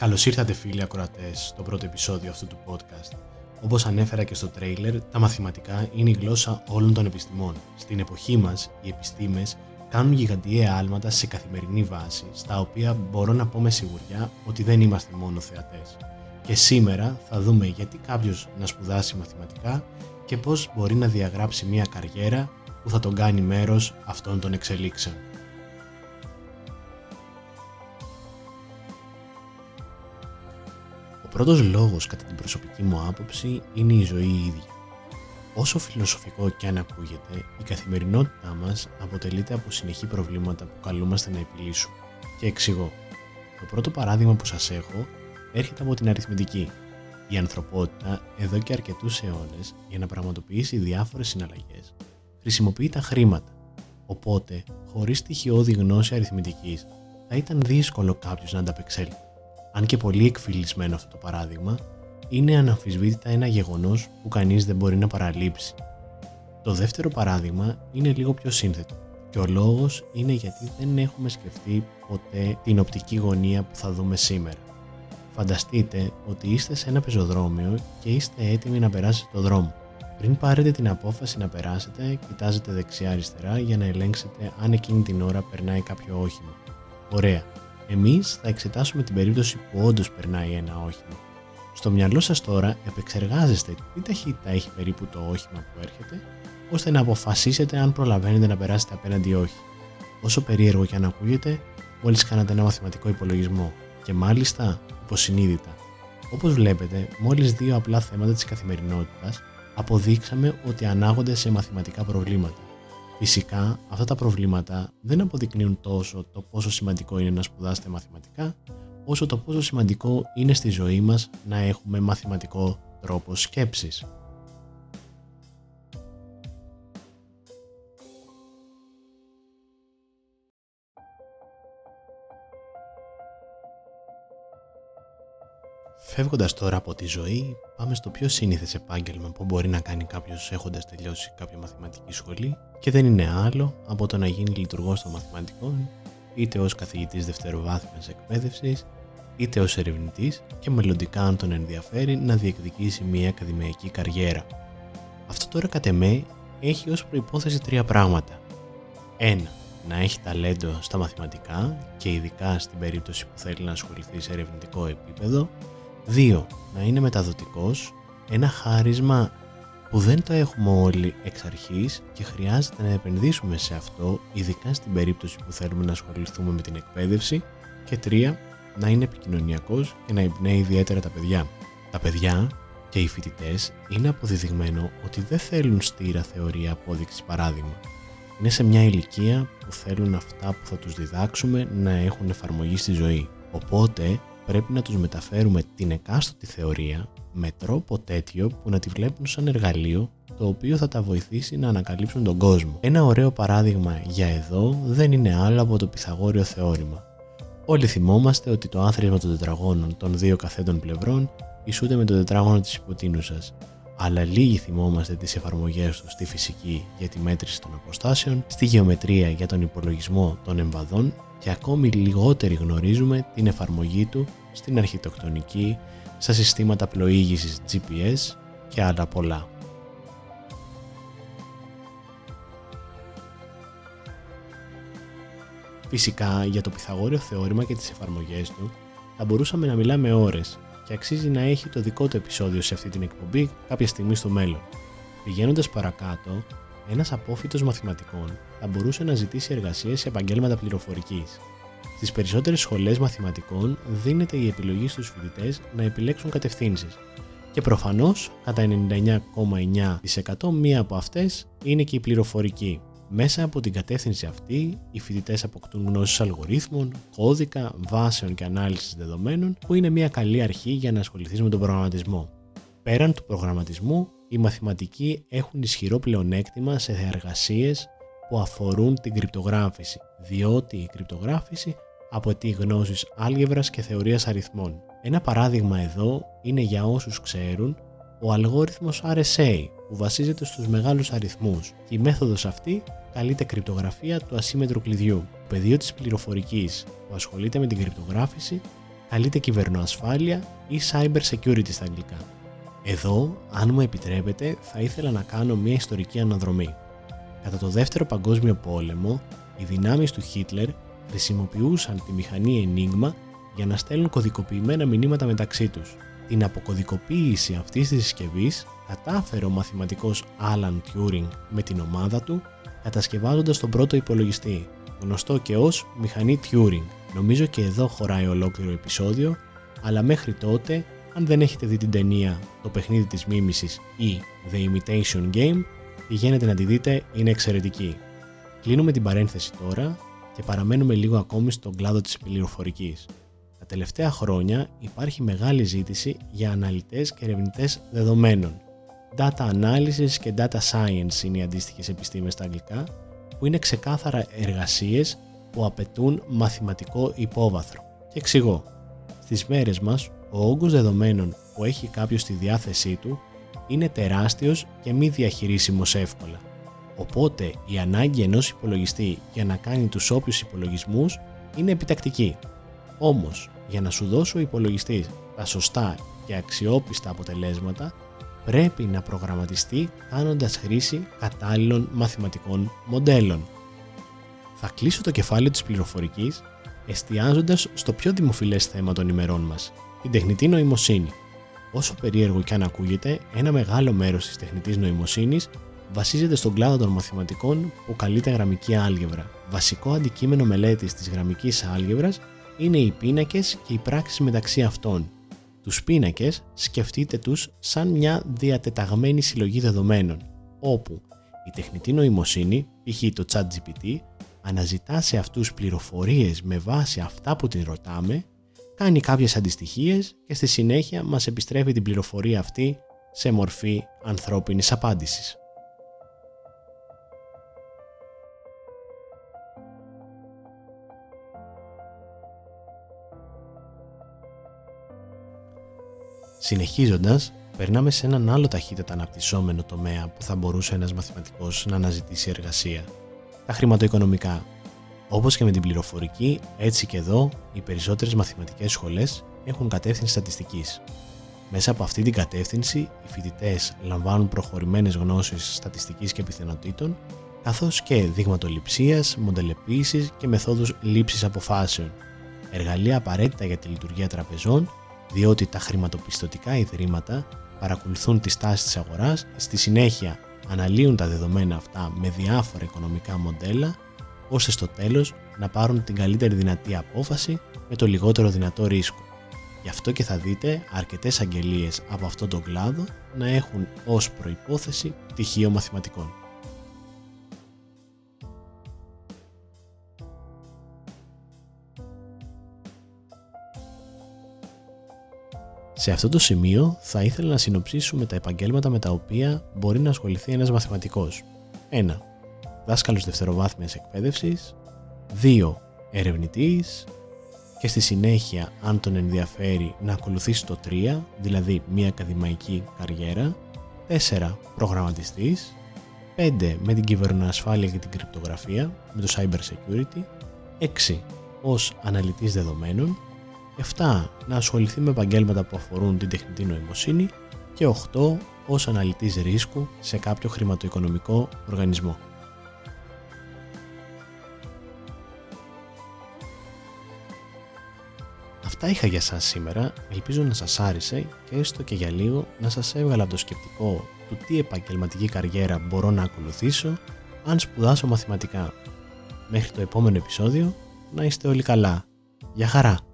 Καλώς ήρθατε φίλοι ακροατές στο πρώτο επεισόδιο αυτού του podcast. Όπως ανέφερα και στο τρέιλερ, τα μαθηματικά είναι η γλώσσα όλων των επιστημών. Στην εποχή μας, οι επιστήμες κάνουν γιγαντιαία άλματα σε καθημερινή βάση, στα οποία μπορώ να πω με σιγουριά ότι δεν είμαστε μόνο θεατές. Και σήμερα θα δούμε γιατί κάποιος να σπουδάσει μαθηματικά και πώς μπορεί να διαγράψει μια καριέρα που θα τον κάνει μέρος αυτών των εξελίξεων. Πρώτος λόγος κατά την προσωπική μου άποψη είναι η ζωή η ίδια. Όσο φιλοσοφικό και αν ακούγεται, η καθημερινότητά μας αποτελείται από συνεχή προβλήματα που καλούμαστε να επιλύσουμε. Και εξηγώ. Το πρώτο παράδειγμα που σας έχω έρχεται από την αριθμητική. Η ανθρωπότητα εδώ και αρκετούς αιώνες για να πραγματοποιήσει διάφορες συναλλαγές χρησιμοποιεί τα χρήματα. Οπότε, χωρίς στοιχειώδη γνώση αριθμητικής, θα ήταν δύσκολο κάποιος να ανταπεξέλθει αν και πολύ εκφυλισμένο αυτό το παράδειγμα, είναι αναμφισβήτητα ένα γεγονός που κανείς δεν μπορεί να παραλείψει. Το δεύτερο παράδειγμα είναι λίγο πιο σύνθετο και ο λόγος είναι γιατί δεν έχουμε σκεφτεί ποτέ την οπτική γωνία που θα δούμε σήμερα. Φανταστείτε ότι είστε σε ένα πεζοδρόμιο και είστε έτοιμοι να περάσετε το δρόμο. Πριν πάρετε την απόφαση να περάσετε, κοιτάζετε δεξιά-αριστερά για να ελέγξετε αν εκείνη την ώρα περνάει κάποιο όχημα. Ωραία. Εμείς θα εξετάσουμε την περίπτωση που όντως περνάει ένα όχημα. Στο μυαλό σας τώρα επεξεργάζεστε τι ταχύτητα έχει περίπου το όχημα που έρχεται, ώστε να αποφασίσετε αν προλαβαίνετε να περάσετε απέναντι ή όχι. Όσο περίεργο και αν ακούγεται, μόλις κάνατε ένα μαθηματικό υπολογισμό και μάλιστα υποσυνείδητα. Όπως βλέπετε, μόλις δύο απλά θέματα της καθημερινότητας αποδείξαμε ότι ανάγονται σε μαθηματικά προβλήματα Φυσικά, αυτά τα προβλήματα δεν αποδεικνύουν τόσο το πόσο σημαντικό είναι να σπουδάσετε μαθηματικά, όσο το πόσο σημαντικό είναι στη ζωή μας να έχουμε μαθηματικό τρόπο σκέψης. Φεύγοντας τώρα από τη ζωή, πάμε στο πιο σύνηθες επάγγελμα που μπορεί να κάνει κάποιος έχοντας τελειώσει κάποια μαθηματική σχολή και δεν είναι άλλο από το να γίνει λειτουργός των μαθηματικών, είτε ως καθηγητής δευτεροβάθμιας εκπαίδευσης, είτε ως ερευνητής και μελλοντικά, αν τον ενδιαφέρει, να διεκδικήσει μια ακαδημαϊκή καριέρα. Αυτό τώρα κατ' εμέ έχει ως προπόθεση τρία πράγματα. Ένα, να έχει ταλέντο στα μαθηματικά και ειδικά στην περίπτωση που θέλει να ασχοληθεί σε ερευνητικό επίπεδο 2. Να είναι μεταδοτικός, ένα χάρισμα που δεν το έχουμε όλοι εξ αρχής και χρειάζεται να επενδύσουμε σε αυτό, ειδικά στην περίπτωση που θέλουμε να ασχοληθούμε με την εκπαίδευση. Και 3. Να είναι επικοινωνιακός και να εμπνέει ιδιαίτερα τα παιδιά. Τα παιδιά και οι φοιτητές είναι αποδεδειγμένο ότι δεν θέλουν στήρα θεωρία απόδειξης παράδειγμα. Είναι σε μια ηλικία που θέλουν αυτά που θα τους διδάξουμε να έχουν εφαρμογή στη ζωή. Οπότε πρέπει να τους μεταφέρουμε την εκάστοτε θεωρία με τρόπο τέτοιο που να τη βλέπουν σαν εργαλείο το οποίο θα τα βοηθήσει να ανακαλύψουν τον κόσμο. Ένα ωραίο παράδειγμα για εδώ δεν είναι άλλο από το Πυθαγόριο θεώρημα. Όλοι θυμόμαστε ότι το άθροισμα των τετραγώνων των δύο καθέντων πλευρών ισούται με το τετράγωνο της υποτείνουσας, αλλά λίγοι θυμόμαστε τις εφαρμογές τους στη φυσική για τη μέτρηση των αποστάσεων, στη γεωμετρία για τον υπολογισμό των εμβαδών και ακόμη λιγότεροι γνωρίζουμε την εφαρμογή του στην αρχιτεκτονική, στα συστήματα πλοήγησης GPS και άλλα πολλά. Φυσικά για το Pythagorean θεώρημα και τις εφαρμογές του θα μπορούσαμε να μιλάμε ώρες και αξίζει να έχει το δικό του επεισόδιο σε αυτή την εκπομπή κάποια στιγμή στο μέλλον. Πηγαίνοντας παρακάτω, ένας απόφυτος μαθηματικών θα μπορούσε να ζητήσει εργασία σε επαγγέλματα πληροφορικής Στις περισσότερες σχολές μαθηματικών δίνεται η επιλογή στους φοιτητές να επιλέξουν κατευθύνσεις. Και προφανώς, κατά 99,9% μία από αυτές είναι και η πληροφορική. Μέσα από την κατεύθυνση αυτή, οι φοιτητές αποκτούν γνώσεις αλγορίθμων, κώδικα, βάσεων και ανάλυσης δεδομένων, που είναι μια καλή αρχή για να ασχοληθείς με τον προγραμματισμό. Πέραν του προγραμματισμού, οι μαθηματικοί έχουν ισχυρό πλεονέκτημα σε εργασίες που αφορούν την κρυπτογράφηση, διότι η κρυπτογράφηση απαιτεί γνώσεις άλγευρας και θεωρίας αριθμών. Ένα παράδειγμα εδώ είναι για όσους ξέρουν ο αλγόριθμος RSA που βασίζεται στους μεγάλους αριθμούς και η μέθοδος αυτή καλείται κρυπτογραφία του ασύμετρου κλειδιού. Το πεδίο της πληροφορικής που ασχολείται με την κρυπτογράφηση καλείται κυβερνοασφάλεια ή cyber security στα αγγλικά. Εδώ, αν μου επιτρέπετε, θα ήθελα να κάνω μια ιστορική αναδρομή. Κατά το δεύτερο παγκόσμιο πόλεμο, οι δυνάμεις του Χίτλερ χρησιμοποιούσαν τη μηχανή Enigma για να στέλνουν κωδικοποιημένα μηνύματα μεταξύ τους. Την αποκωδικοποίηση αυτής της συσκευής κατάφερε ο μαθηματικός Alan Turing με την ομάδα του κατασκευάζοντας τον πρώτο υπολογιστή, γνωστό και ως μηχανή Turing. Νομίζω και εδώ χωράει ολόκληρο επεισόδιο, αλλά μέχρι τότε, αν δεν έχετε δει την ταινία «Το παιχνίδι της μίμησης» ή «The Imitation Game», πηγαίνετε να τη δείτε, είναι εξαιρετική. Κλείνουμε την παρένθεση τώρα και παραμένουμε λίγο ακόμη στον κλάδο της πληροφορικής. Τα τελευταία χρόνια υπάρχει μεγάλη ζήτηση για αναλυτές και ερευνητές δεδομένων. Data Analysis και Data Science είναι οι αντίστοιχες επιστήμες στα αγγλικά, που είναι ξεκάθαρα εργασίες που απαιτούν μαθηματικό υπόβαθρο. Και εξηγώ. Στις μέρες μας, ο όγκος δεδομένων που έχει κάποιος στη διάθεσή του είναι τεράστιος και μη διαχειρίσιμος εύκολα. Οπότε η ανάγκη ενός υπολογιστή για να κάνει τους όποιους υπολογισμούς είναι επιτακτική. Όμως, για να σου δώσει ο υπολογιστής τα σωστά και αξιόπιστα αποτελέσματα, πρέπει να προγραμματιστεί κάνοντας χρήση κατάλληλων μαθηματικών μοντέλων. Θα κλείσω το κεφάλαιο της πληροφορικής εστιάζοντας στο πιο δημοφιλές θέμα των ημερών μας, την τεχνητή νοημοσύνη. Όσο περίεργο και αν ακούγεται, ένα μεγάλο μέρος της τεχνητής νοημοσύνης βασίζεται στον κλάδο των μαθηματικών που καλείται γραμμική άλγευρα. Βασικό αντικείμενο μελέτης της γραμμικής άλγευρας είναι οι πίνακες και οι πράξεις μεταξύ αυτών. Τους πίνακες σκεφτείτε τους σαν μια διατεταγμένη συλλογή δεδομένων, όπου η τεχνητή νοημοσύνη, π.χ. το ChatGPT, αναζητά σε αυτούς πληροφορίες με βάση αυτά που την ρωτάμε, κάνει κάποιες αντιστοιχίες και στη συνέχεια μας επιστρέφει την πληροφορία αυτή σε μορφή ανθρώπινης απάντησης. Συνεχίζοντας, περνάμε σε έναν άλλο ταχύτατα αναπτυσσόμενο τομέα που θα μπορούσε ένας μαθηματικός να αναζητήσει εργασία. Τα χρηματοοικονομικά. Όπως και με την πληροφορική, έτσι και εδώ οι περισσότερες μαθηματικές σχολές έχουν κατεύθυνση στατιστικής. Μέσα από αυτή την κατεύθυνση, οι φοιτητές λαμβάνουν προχωρημένες γνώσεις στατιστικής και πιθανότητων, καθώς και δειγματοληψίας, μοντελεποίηση και μεθόδους λήψης αποφάσεων. Εργαλεία απαραίτητα για τη λειτουργία τραπεζών διότι τα χρηματοπιστωτικά ιδρύματα παρακολουθούν τις τάσεις της αγοράς, στη συνέχεια αναλύουν τα δεδομένα αυτά με διάφορα οικονομικά μοντέλα, ώστε στο τέλος να πάρουν την καλύτερη δυνατή απόφαση με το λιγότερο δυνατό ρίσκο. Γι' αυτό και θα δείτε αρκετές αγγελίες από αυτόν τον κλάδο να έχουν ως προϋπόθεση πτυχίο μαθηματικών. Σε αυτό το σημείο θα ήθελα να συνοψίσουμε τα επαγγέλματα με τα οποία μπορεί να ασχοληθεί ένας μαθηματικός. 1. Δάσκαλος δευτεροβάθμιας εκπαίδευσης 2. Ερευνητής και στη συνέχεια αν τον ενδιαφέρει να ακολουθήσει το 3, δηλαδή μια ακαδημαϊκή καριέρα 4. Προγραμματιστής 5. Με την κυβερνοασφάλεια και την κρυπτογραφία με το cyber security 6. Ως αναλυτής δεδομένων 7. Να ασχοληθεί με επαγγέλματα που αφορούν την τεχνητή νοημοσύνη και 8. Ως αναλυτής ρίσκου σε κάποιο χρηματοοικονομικό οργανισμό. Αυτά είχα για σας σήμερα, ελπίζω να σας άρεσε και έστω και για λίγο να σας έβγαλα το σκεπτικό του τι επαγγελματική καριέρα μπορώ να ακολουθήσω αν σπουδάσω μαθηματικά. Μέχρι το επόμενο επεισόδιο, να είστε όλοι καλά. Γεια χαρά!